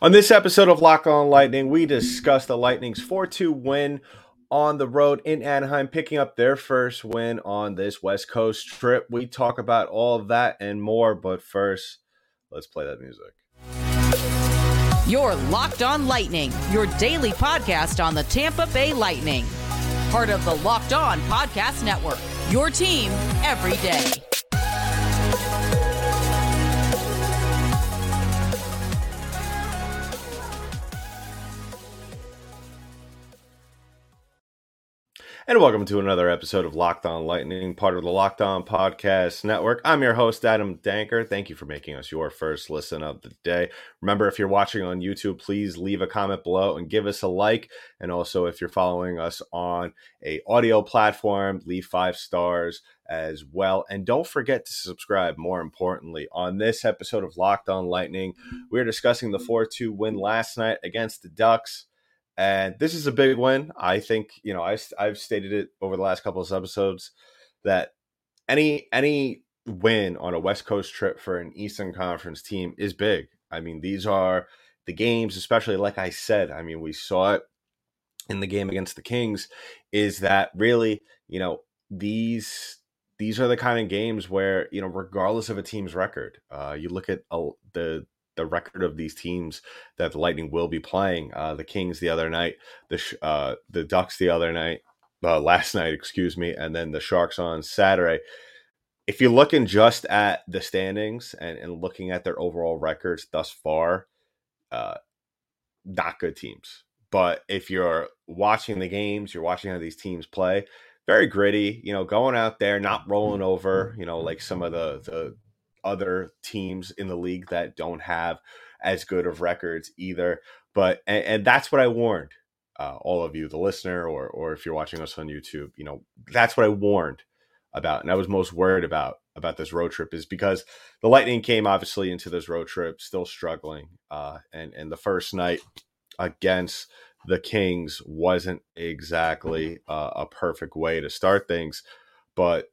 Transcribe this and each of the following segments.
On this episode of Locked On Lightning, we discuss the Lightning's 4 2 win on the road in Anaheim, picking up their first win on this West Coast trip. We talk about all of that and more, but first, let's play that music. You're Locked On Lightning, your daily podcast on the Tampa Bay Lightning. Part of the Locked On Podcast Network, your team every day. And welcome to another episode of Locked On Lightning, part of the Locked On Podcast Network. I'm your host, Adam Danker. Thank you for making us your first listen of the day. Remember, if you're watching on YouTube, please leave a comment below and give us a like. And also, if you're following us on a audio platform, leave five stars as well. And don't forget to subscribe. More importantly, on this episode of Locked On Lightning, we're discussing the 4 2 win last night against the Ducks. And this is a big win. I think, you know, I've stated it over the last couple of episodes that any any win on a West Coast trip for an Eastern Conference team is big. I mean, these are the games, especially like I said. I mean, we saw it in the game against the Kings. Is that really, you know, these these are the kind of games where you know, regardless of a team's record, uh, you look at uh, the the record of these teams that the Lightning will be playing. Uh, the Kings the other night, the uh, the Ducks the other night, uh, last night, excuse me, and then the Sharks on Saturday. If you're looking just at the standings and, and looking at their overall records thus far, uh, not good teams. But if you're watching the games, you're watching how these teams play, very gritty, you know, going out there, not rolling over, you know, like some of the the other teams in the league that don't have as good of records either. But and, and that's what I warned uh, all of you, the listener, or or if you're watching us on YouTube, you know that's what I warned about, and I was most worried about about this road trip is because the Lightning came obviously into this road trip still struggling, uh, and and the first night against the Kings wasn't exactly uh, a perfect way to start things, but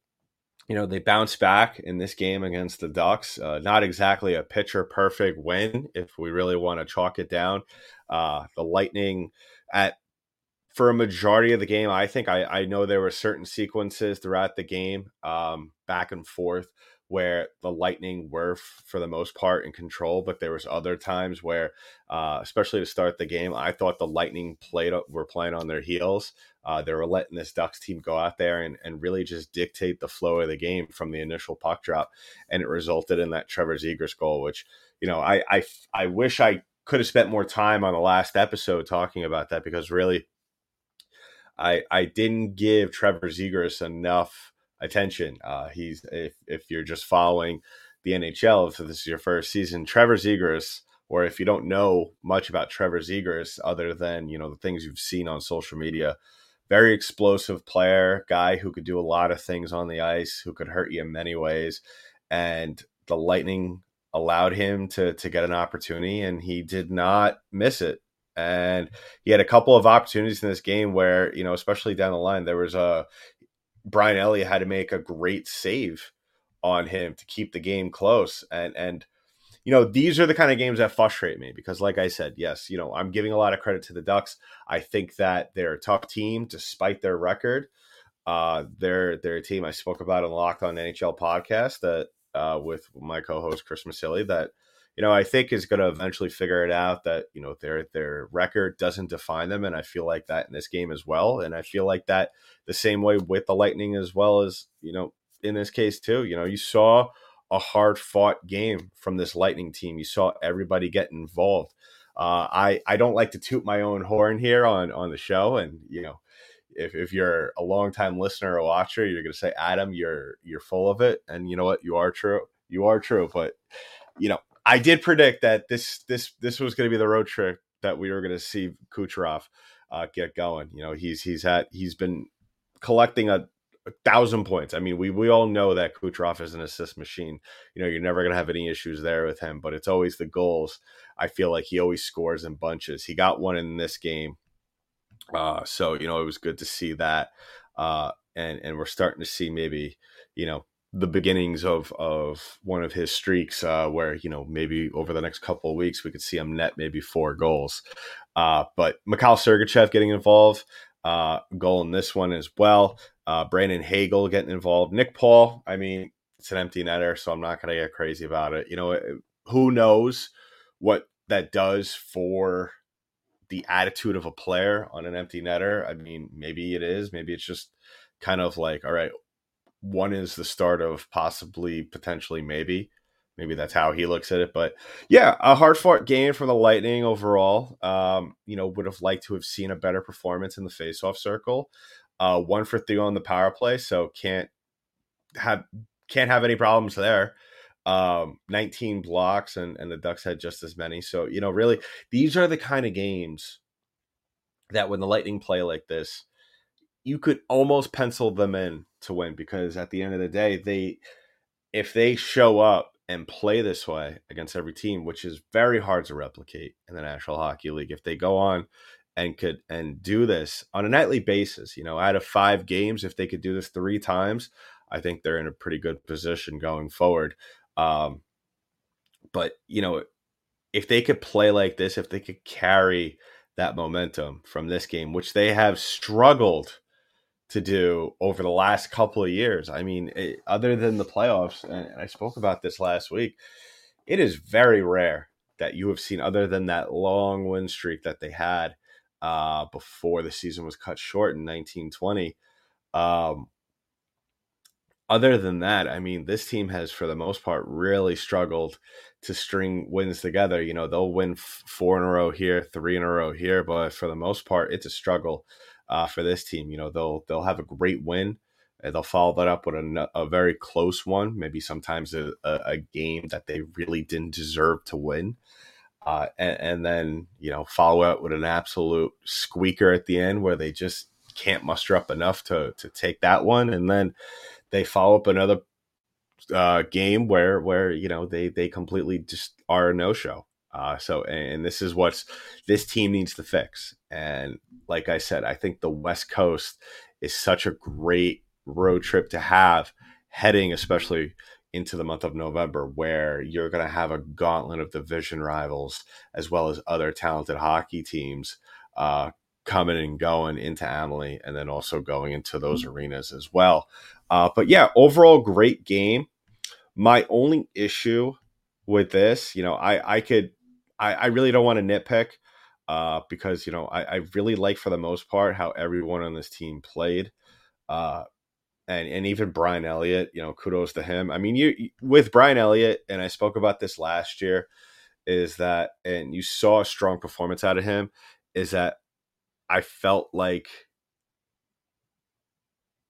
you know, they bounced back in this game against the Ducks. Uh, not exactly a pitcher perfect win, if we really want to chalk it down. Uh, the Lightning at for a majority of the game, I think I, I know there were certain sequences throughout the game, um, back and forth, where the Lightning were, f- for the most part, in control. But there was other times where, uh, especially to start the game, I thought the Lightning played were playing on their heels. Uh, they were letting this Ducks team go out there and, and really just dictate the flow of the game from the initial puck drop, and it resulted in that Trevor Zegras goal, which you know I I, I wish I could have spent more time on the last episode talking about that because really I I didn't give Trevor Zegras enough attention. Uh, he's if if you're just following the NHL, if this is your first season, Trevor Zegras, or if you don't know much about Trevor Zegras other than you know the things you've seen on social media, very explosive player, guy who could do a lot of things on the ice, who could hurt you in many ways. And the Lightning allowed him to to get an opportunity and he did not miss it. And he had a couple of opportunities in this game where, you know, especially down the line, there was a Brian Elliott had to make a great save on him to keep the game close. And and you know, these are the kind of games that frustrate me because, like I said, yes, you know, I'm giving a lot of credit to the Ducks. I think that they're a tough team despite their record. Uh, they're they're a team I spoke about in Locked On NHL podcast that uh, with my co-host Chris Masilli that you know I think is going to eventually figure it out that you know their their record doesn't define them, and I feel like that in this game as well, and I feel like that the same way with the Lightning as well as you know in this case too. You know, you saw a hard fought game from this Lightning team. You saw everybody get involved. Uh, I I don't like to toot my own horn here on on the show, and you know, if, if you're a long time listener or watcher, you're to say, Adam, you're you're full of it, and you know what, you are true, you are true. But you know, I did predict that this this this was to be the road trip that we were to see Kucherov uh, get going. You know, he's he's had he's been collecting a a thousand points. I mean, we we all know that Kucherov is an assist machine. You know, you're never going to have any issues there with him, but it's always the goals. I feel like he always scores in bunches. He got one in this game, uh, so you know it was good to see that. Uh, and and we're starting to see maybe you know the beginnings of of one of his streaks, uh, where you know maybe over the next couple of weeks we could see him net maybe four goals. Uh, but Mikhail Sergachev getting involved, uh, goal in this one as well. Uh, Brandon Hagel getting involved. Nick Paul, I mean, it's an empty netter, so I'm not going to get crazy about it. You know, who knows what that does for the attitude of a player on an empty netter. I mean, maybe it is. Maybe it's just kind of like, all right, one is the start of possibly, potentially, maybe. Maybe that's how he looks at it. But yeah, a hard fought game for the Lightning overall. Um, you know, would have liked to have seen a better performance in the faceoff circle. Uh, one for three on the power play, so can't have can't have any problems there um, 19 blocks, and, and the Ducks had just as many. So, you know, really, these are the kind of games that when the Lightning play like this, you could almost pencil them in to win because at the end of the day, they, if they show up and play this way against every team, which is very hard to replicate in the National Hockey League, if they go on and could and do this on a nightly basis, you know, out of five games, if they could do this three times, I think they're in a pretty good position going forward. Um, but you know, if they could play like this, if they could carry that momentum from this game, which they have struggled to do over the last couple of years. I mean, it, other than the playoffs, and I spoke about this last week, it is very rare that you have seen, other than that long win streak that they had uh, before the season was cut short in 1920. Um, other than that, I mean, this team has, for the most part, really struggled to string wins together. You know, they'll win f- four in a row here, three in a row here, but for the most part, it's a struggle uh, for this team. You know, they'll they'll have a great win. And they'll follow that up with a, a very close one, maybe sometimes a, a, a, game that they really didn't deserve to win. Uh, and, and then, you know, follow up with an absolute squeaker at the end where they just can't muster up enough to to take that one. And then, they follow up another uh, game where where you know they they completely just are a no show. Uh, so and this is what's this team needs to fix. And like I said, I think the West Coast is such a great road trip to have heading, especially into the month of November, where you're going to have a gauntlet of division rivals as well as other talented hockey teams uh, coming and going into Amalie and then also going into those mm-hmm. arenas as well. Uh, but yeah, overall great game. My only issue with this, you know, I I could I, I really don't want to nitpick uh, because you know I, I really like for the most part how everyone on this team played. Uh, and and even Brian Elliott, you know, kudos to him. I mean, you with Brian Elliott, and I spoke about this last year, is that and you saw a strong performance out of him. Is that I felt like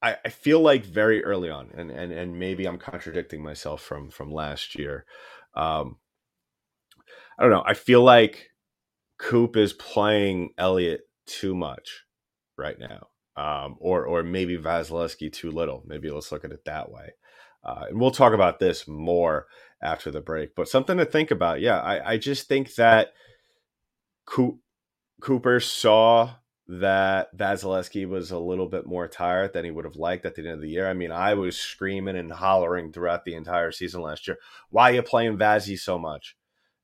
I, I feel like very early on, and, and and maybe I'm contradicting myself from from last year. Um, I don't know. I feel like Coop is playing Elliott too much right now, um, or or maybe Vasilevskiy too little. Maybe let's look at it that way. Uh, and we'll talk about this more after the break. But something to think about. Yeah, I, I just think that Coop, Cooper saw that Vasilevskiy was a little bit more tired than he would have liked at the end of the year. I mean, I was screaming and hollering throughout the entire season last year, why are you playing Vazzy so much?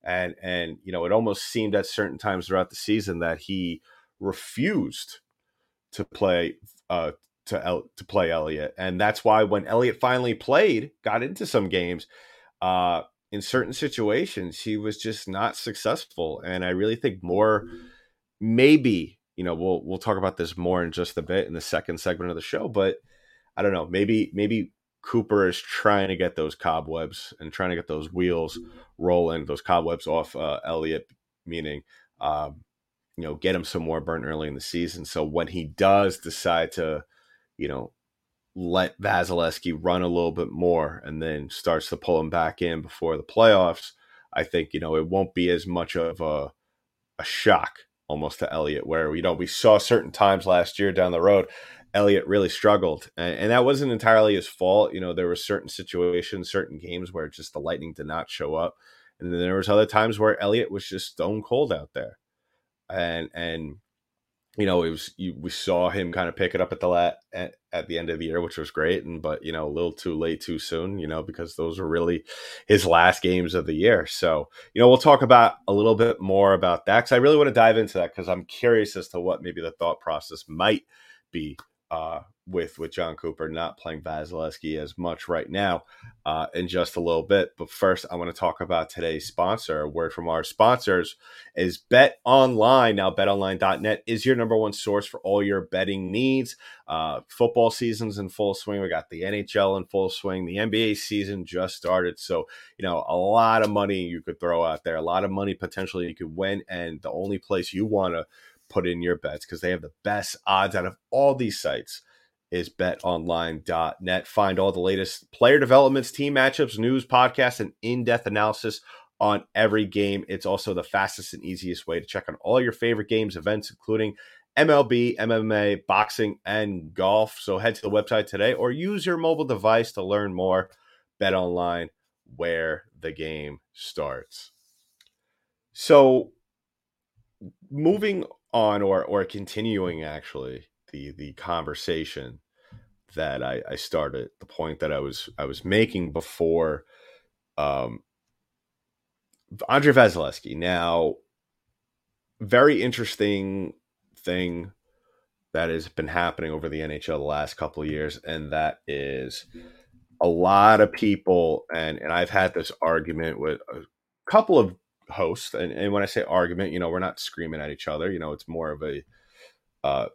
And and you know, it almost seemed at certain times throughout the season that he refused to play uh to El- to play Elliott, And that's why when Elliott finally played, got into some games, uh in certain situations, he was just not successful. And I really think more maybe you know, we'll we'll talk about this more in just a bit in the second segment of the show. But I don't know, maybe maybe Cooper is trying to get those cobwebs and trying to get those wheels rolling, those cobwebs off uh, Elliott, meaning um, you know, get him some more burn early in the season. So when he does decide to, you know, let Vasilevskiy run a little bit more and then starts to pull him back in before the playoffs, I think, you know, it won't be as much of a a shock almost to Elliott, where you know we saw certain times last year down the road, Elliott really struggled, and, and, that wasn't entirely his fault. You know, there were certain situations, certain games where just the Lightning did not show up, and then there was other times where Elliott was just stone cold out there, and and you know, it was you, we saw him kind of pick it up at the lat at, at, the end of the year, which was great, and but you know, a little too late, too soon, you know, because those were really his last games of the year. So, you know, we'll talk about a little bit more about that because I really want to dive into that because I'm curious as to what maybe the thought process might be uh, with with Jon Cooper not playing Vasilevskiy as much right now uh, in just a little bit. But first, I want to talk about today's sponsor. A word from our sponsors is Bet Online. Now, BetOnline.net is your number one source for all your betting needs. Uh, football season's in full swing. We got the NHL in full swing. The NBA season just started, so you know a lot of money you could throw out there. A lot of money potentially you could win, and the only place you want to put in your bets because they have the best odds out of all these sites is betonline.net. Find all the latest player developments, team matchups, news, podcasts, and in-depth analysis on every game. It's also the fastest and easiest way to check on all your favorite games, events, including MLB, MMA, boxing, and golf. So head to the website today or use your mobile device to learn more. Bet online where the game starts. So moving on or or continuing actually the the conversation that I, I started the point that I was I was making before um Andrei Vasilevskiy now very interesting thing that has been happening over the NHL the last couple of years and that is a lot of people and and I've had this argument with a couple of host and, and when i say argument you know we're not screaming at each other you know it's more of a uh,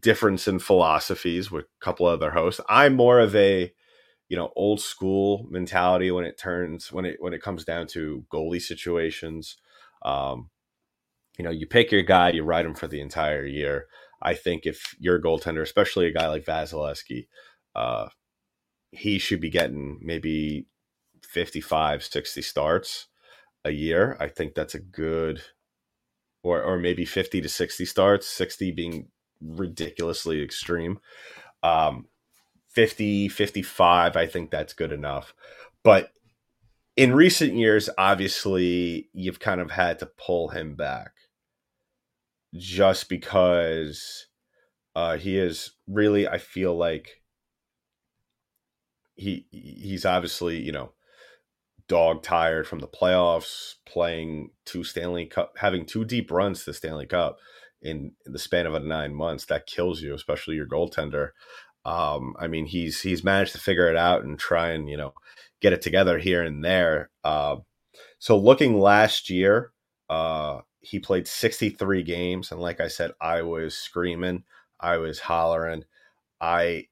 difference in philosophies with a couple other hosts. I'm more of a you know old school mentality when it turns when it when it comes down to goalie situations. Um you know you pick your guy you ride him for the entire year. I think if you're a goaltender especially a guy like vasilevskiy uh he should be getting maybe 55 60 starts a year. I think that's a good, or or maybe fifty to sixty starts. Sixty being ridiculously extreme. Um, 50, 55, I think that's good enough. But in recent years, obviously, you've kind of had to pull him back just because uh, he is really, I feel like he he's obviously, you know, dog tired from the playoffs, playing two Stanley Cup, having two deep runs to Stanley Cup in, in the span of a nine months. That kills you, especially your goaltender. Um, I mean, he's he's managed to figure it out and try and you know get it together here and there. Uh, so looking last year, uh, he played 63 games, and like I said, I was screaming, I was hollering, I,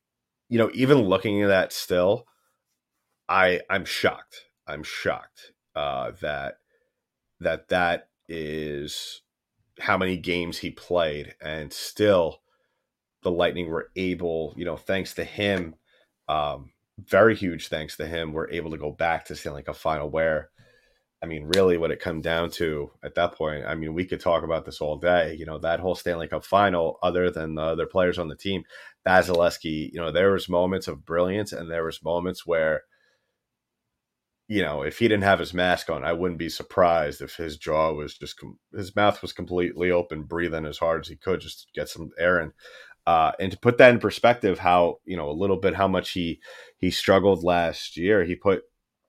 you know, even looking at that still, I I'm shocked. I'm shocked uh, that that that is how many games he played, and still the Lightning were able, you know, thanks to him, um, very huge thanks to him, we're able to go back to Stanley Cup final where. I mean, really, what it come down to at that point, I mean, we could talk about this all day. You know, that whole Stanley Cup final, other than the other players on the team, Vasilevskiy, you know, there was moments of brilliance and there was moments where you know, if he didn't have his mask on, I wouldn't be surprised if his jaw was just his mouth was completely open, breathing as hard as he could just get some air in. Uh, and to put that in perspective, how you know a little bit how much he he struggled last year. He put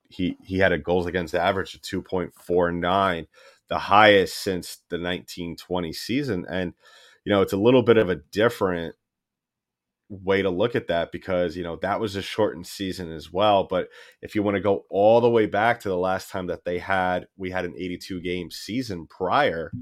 he he had a goals against average of two point four nine, the highest since the nineteen twenty season. And you know it's a little bit of a different way to look at that because you know that was a shortened season as well but if you want to go all the way back to the last time that they had we had an 82 game season prior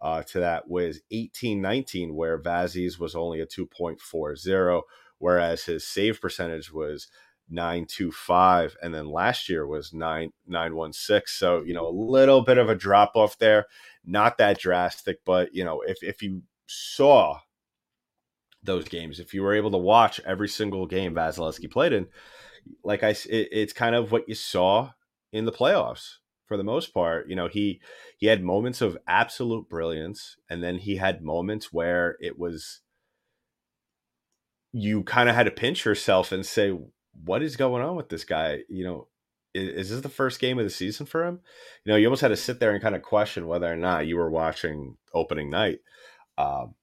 uh, to that was 1819 where Vazzy's was only a 2.40 whereas his save percentage was 925 and then last year was 9916 so you know a little bit of a drop off there. Not that drastic but you know if if you saw those games. If you were able to watch every single game Vasilevskiy played in, like I, it, it's kind of what you saw in the playoffs for the most part. You know, he he had moments of absolute brilliance, and then he had moments where it was you kind of had to pinch yourself and say, "What is going on with this guy?" You know. Is, is this the first game of the season for him? You know, you almost had to sit there and kind of question whether or not you were watching opening night. Um,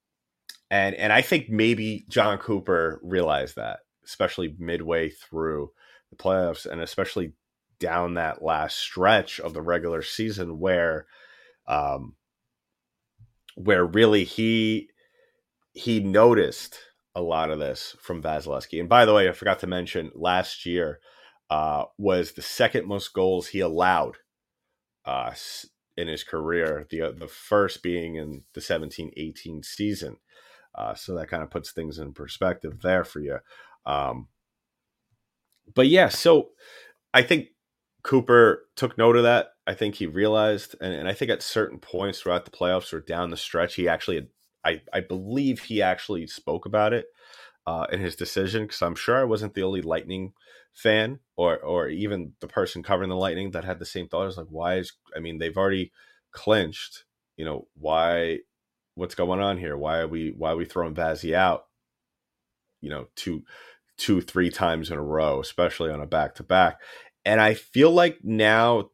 and and I think maybe Jon Cooper realized that, especially midway through the playoffs, and especially down that last stretch of the regular season where, um, where really he he noticed a lot of this from Vasilevskiy. And by the way, I forgot to mention last year uh, was the second most goals he allowed uh, in his career. The uh, the first being in the 17-18 season. Uh, so that kind of puts things in perspective there for you. Um, but yeah, so I think Cooper took note of that. I think he realized, and, and I think at certain points throughout the playoffs or down the stretch, he actually had, I, I believe he actually spoke about it uh, in his decision because I'm sure I wasn't the only Lightning fan or or even the person covering the Lightning that had the same thought. I was like, why is I mean they've already clinched. You know why? What's going on here? Why are we why are we throwing Vazzy out? You know, two two three times in a row, especially on a back to back. And I feel like now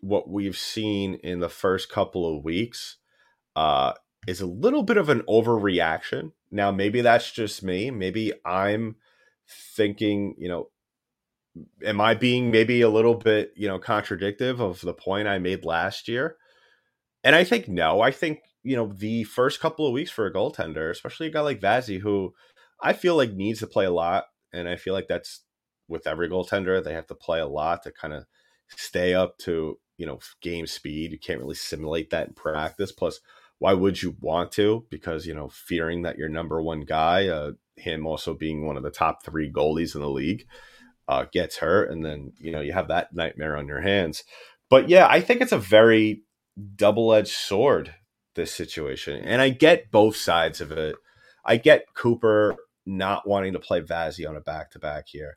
what we've seen in the first couple of weeks uh, is a little bit of an overreaction. Now, maybe that's just me. Maybe I'm thinking, you know, am I being maybe a little bit, you know, contradictive of the point I made last year? And I think no. I think, you know, the first couple of weeks for a goaltender, especially a guy like Vazzy, who I feel like needs to play a lot. And I feel like that's with every goaltender. They have to play a lot to kind of stay up to, you know, game speed. You can't really simulate that in practice. Plus, why would you want to? Because, you know, fearing that your number one guy, uh, him also being one of the top three goalies in the league, uh, gets hurt. And then, you know, you have that nightmare on your hands. But yeah, I think it's a very double edged sword, this situation. And I get both sides of it. I get Cooper not wanting to play Vazzy on a back to back here.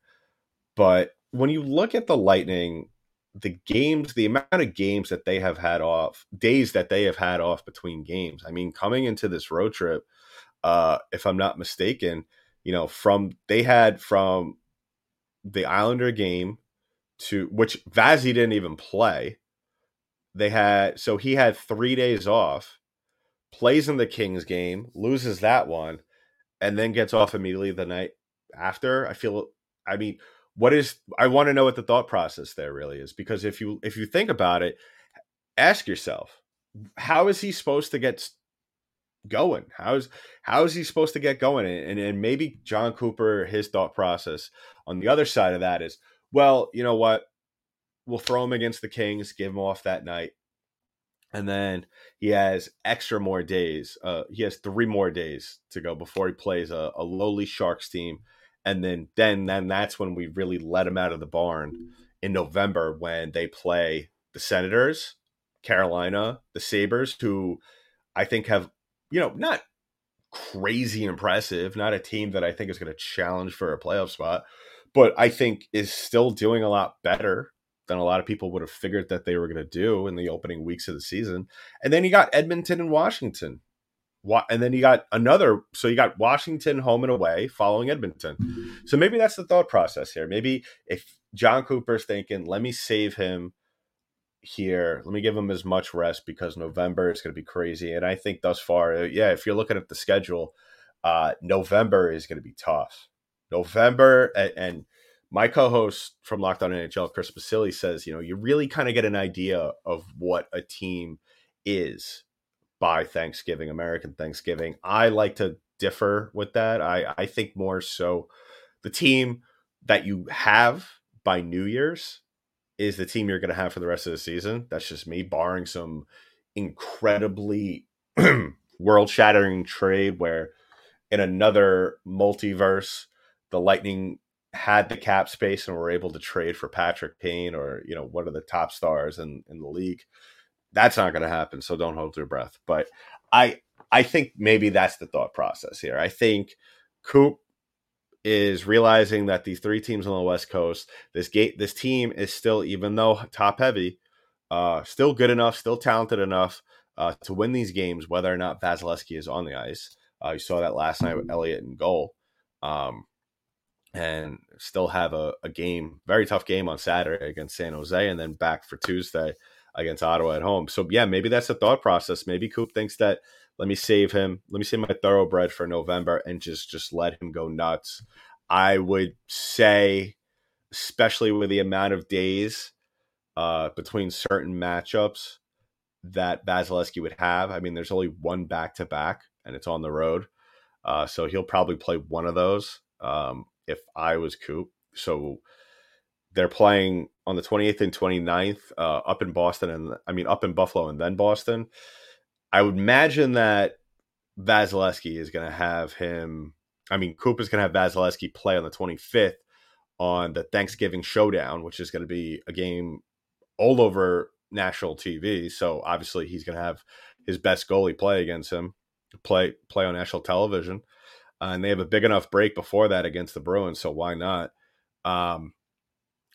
But when you look at the Lightning, the games, the amount of games that they have had off, days that they have had off between games. I mean, coming into this road trip, uh, if I'm not mistaken, you know, from they had from the Islander game to which Vazzy didn't even play. They had so he had three days off, plays in the Kings game, loses that one, and then gets off immediately the night after. I feel I mean, what is I want to know what the thought process there really is because if you if you think about it, ask yourself, how is he supposed to get going? How is how is he supposed to get going? And and maybe Jon Cooper, his thought process on the other side of that is, well, you know what? We'll throw him against the Kings, give him off that night. And then he has extra more days. Uh, he has three more days to go before he plays a, a lowly Sharks team and then then then that's when we really let him out of the barn in November when they play the Senators, Carolina, the Sabres, who I think have you know not crazy impressive, not a team that I think is going to challenge for a playoff spot, but I think is still doing a lot better than a lot of people would have figured that they were going to do in the opening weeks of the season. And then you got Edmonton and Washington, and then you got another so you got washington home and away following edmonton. So maybe that's the thought process here. Maybe if Jon cooper's thinking let me save him here. Let me give him as much rest because november is going to be crazy. And i think thus far uh, yeah if you're looking at the schedule uh november is going to be tough. November and, and my co-host from Locked On NHL, Chris Basili, says, you know, you really kind of get an idea of what a team is by Thanksgiving, American Thanksgiving. I like to differ with that. I, I think more so the team that you have by New Year's is the team you're going to have for the rest of the season. That's just me, barring some incredibly world shattering trade where in another multiverse, the Lightning had the cap space and were able to trade for Patrick Kane or, you know, one of the top stars in, in the league that's not going to happen. So don't hold your breath. But I I think maybe that's the thought process here. I think Coop is realizing that these three teams on the West Coast, this gate, this team is still, even though top heavy, uh, still good enough, still talented enough uh, to win these games, whether or not Vasilevskiy is on the ice. Uh, you saw that last night with Elliott and goal. Um, and still have a, a game, very tough game on Saturday against San Jose, and then back for Tuesday against Ottawa at home. So yeah, maybe that's a thought process. Maybe Coop thinks that let me save him, let me save my thoroughbred for November and just just let him go nuts. I would say, especially with the amount of days uh, between certain matchups that Vasilevskiy would have. I mean, there's only one back to back, and it's on the road, uh, so he'll probably play one of those. Um, if I was Coop, so they're playing on the 28th and 29th uh, up in Boston, and I mean up in Buffalo and then Boston. I would imagine that Vasilevskiy is going to have him. I mean, Coop is going to have Vasilevskiy play on the 25th on the Thanksgiving Showdown, which is going to be a game all over national TV. So obviously, he's going to have his best goalie play against him, play play on national television, uh, and they have a big enough break before that against the Bruins. So why not? Um,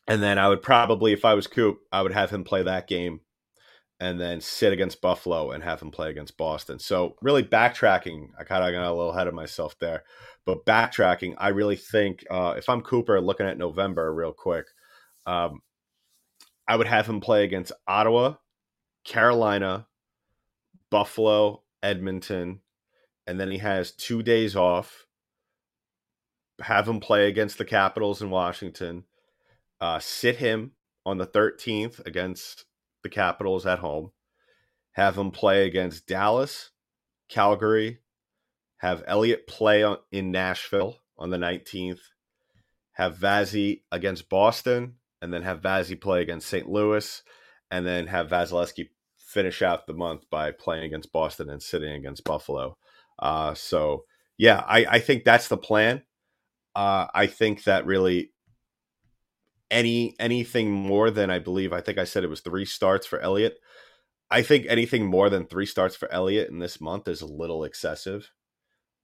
and then I would probably, if I was Coop, I would have him play that game and then sit against Buffalo and have him play against Boston. So really backtracking, I kind of got a little ahead of myself there. But backtracking, I really think uh, if I'm Cooper looking at November real quick, um, I would have him play against Ottawa, Carolina, Buffalo, Edmonton, and then he has two days off. Have him play against the Capitals in Washington. Uh, sit him on the 13th against the Capitals at home. Have him play against Dallas, Calgary. Have Elliott play on, in Nashville on the 19th. Have Vazzy against Boston, and then have Vazzy play against St. Louis, and then have Vasilevskiy finish out the month by playing against Boston and sitting against Buffalo. Uh, so yeah, I, I think that's the plan. Uh, I think that really any anything more than I believe I think I said it was three starts for Elliott. I think anything more than three starts for Elliott in this month is a little excessive.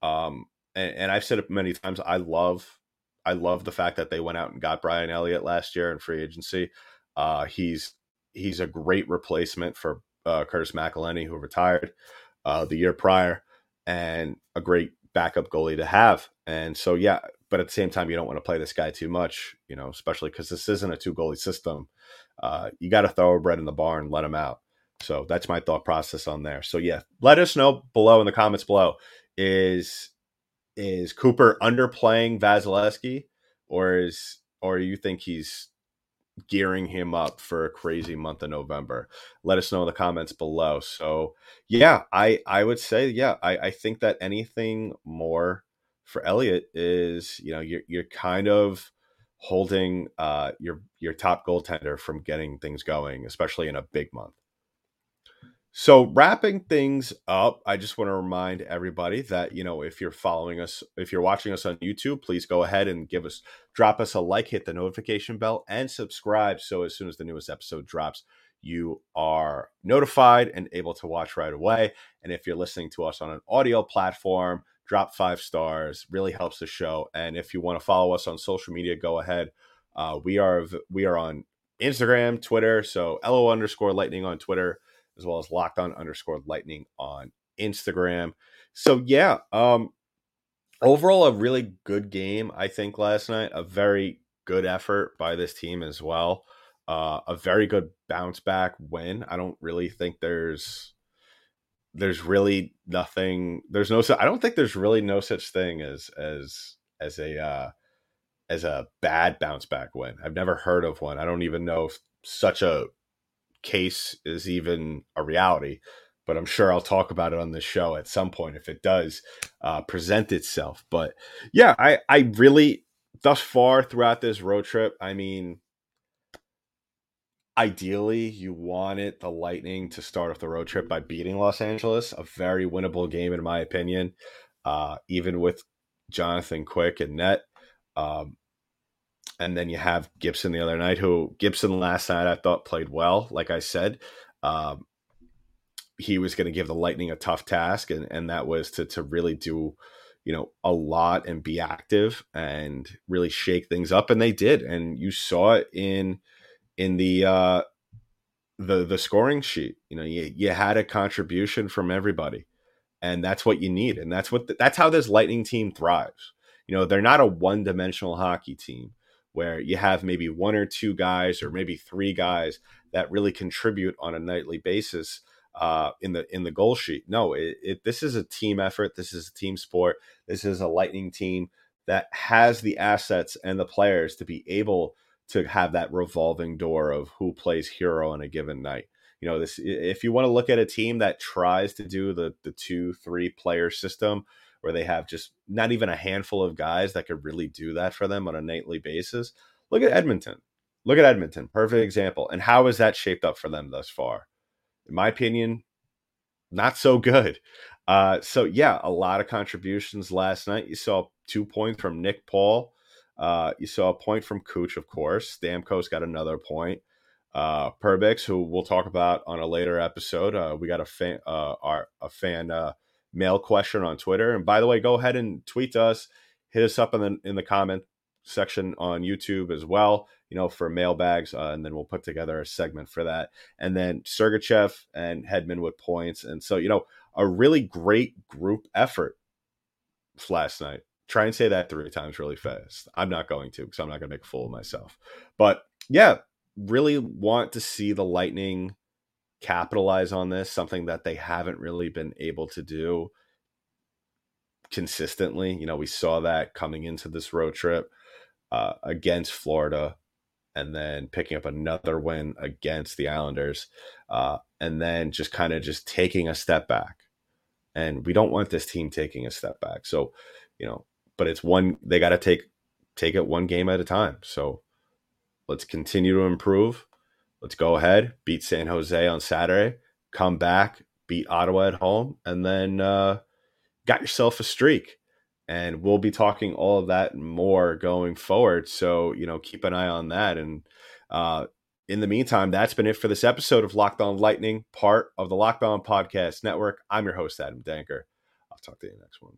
Um, and, and I've said it many times. I love, I love the fact that they went out and got Brian Elliott last year in free agency. Uh, he's he's a great replacement for uh, Curtis McElhinney, who retired uh, the year prior, and a great backup goalie to have. And so, yeah, but at the same time, you don't want to play this guy too much, you know, especially because this isn't a two goalie system. Uh, you got to throw a bread in the barn, let him out. So that's my thought process on there. So yeah, let us know below in the comments below is is Cooper underplaying Vasilevskiy or is or you think he's gearing him up for a crazy month of November. Let us know in the comments below. So yeah, I I would say yeah, I, I think that anything more for Elliott is you know you're you're kind of holding uh, your your top goaltender from getting things going, especially in a big month. So, wrapping things up, I just want to remind everybody that, you know, if you're following us, if you're watching us on YouTube, please go ahead and give us, drop us a like, hit the notification bell, and subscribe. So, as soon as the newest episode drops, you are notified and able to watch right away. And if you're listening to us on an audio platform, drop five stars, really helps the show. And if you want to follow us on social media, go ahead. Uh, we are we are on Instagram, Twitter. So, LO underscore lightning on Twitter as well as locked on underscore lightning on Instagram. So yeah, um overall a really good game, I think, last night. A very good effort by this team as well. Uh, a very good bounce back win. I don't really think there's there's really nothing there's no I don't think there's really no such thing as as as a uh as a bad bounce back win. I've never heard of one. I don't even know if such a case is even a reality but i'm sure i'll talk about it on this show at some point if it does uh, present itself. But yeah i i really thus far throughout this road trip i mean ideally you wanted the lightning to start off the road trip by beating los angeles a very winnable game in my opinion uh, even with jonathan quick and net. Um, and then you have Gibson the other night, who Gibson last night I thought played well. Like I said, um, he was going to give the Lightning a tough task, and and that was to to really do, you know, a lot and be active and really shake things up, and they did, and you saw it in in the uh, the the scoring sheet. You know, you you had a contribution from everybody, and that's what you need, and that's what the, that's how this Lightning team thrives. You know, they're not a one dimensional hockey team where you have maybe one or two guys or maybe three guys that really contribute on a nightly basis uh, in the in the goal sheet. No, it, it, this is a team effort. This is a team sport. This is a Lightning team that has the assets and the players to be able to have that revolving door of who plays hero on a given night. You know, this if you want to look at a team that tries to do the the two three player system where they have just not even a handful of guys that could really do that for them on a nightly basis. Look at Edmonton. Look at Edmonton. Perfect example. And how is that shaped up for them thus far? In my opinion, not so good. Uh, so yeah, a lot of contributions last night. You saw two points from Nick Paul. Uh, you saw a point from Cooch, of course. Stamkos got another point. Uh, Perbix, who we'll talk about on a later episode. Uh, we got a fan, uh, our a fan uh, mail question on Twitter. And by the way, go ahead and tweet us. Hit us up in the in the comment section on YouTube as well. You know, for mailbags, uh, and then we'll put together a segment for that. And then Sergachev and Hedman with points, and so you know, a really great group effort last night. Try and say that three times really fast. I'm not going to because I'm not going to make a fool of myself. But yeah, really want to see the Lightning capitalize on this, something that they haven't really been able to do consistently. You know, we saw that coming into this road trip uh, against Florida and then picking up another win against the Islanders, uh, and then just kind of just taking a step back. And we don't want this team taking a step back. So, you know, but it's one they got to take take it one game at a time. So let's continue to improve. Let's go ahead, beat San Jose on Saturday, come back, beat Ottawa at home, and then uh, got yourself a streak. And we'll be talking all of that more going forward. So, you know, keep an eye on that. And uh, in the meantime, that's been it for this episode of Locked On Lightning, part of the Locked On Podcast Network. I'm your host, Adam Danker. I'll talk to you next one.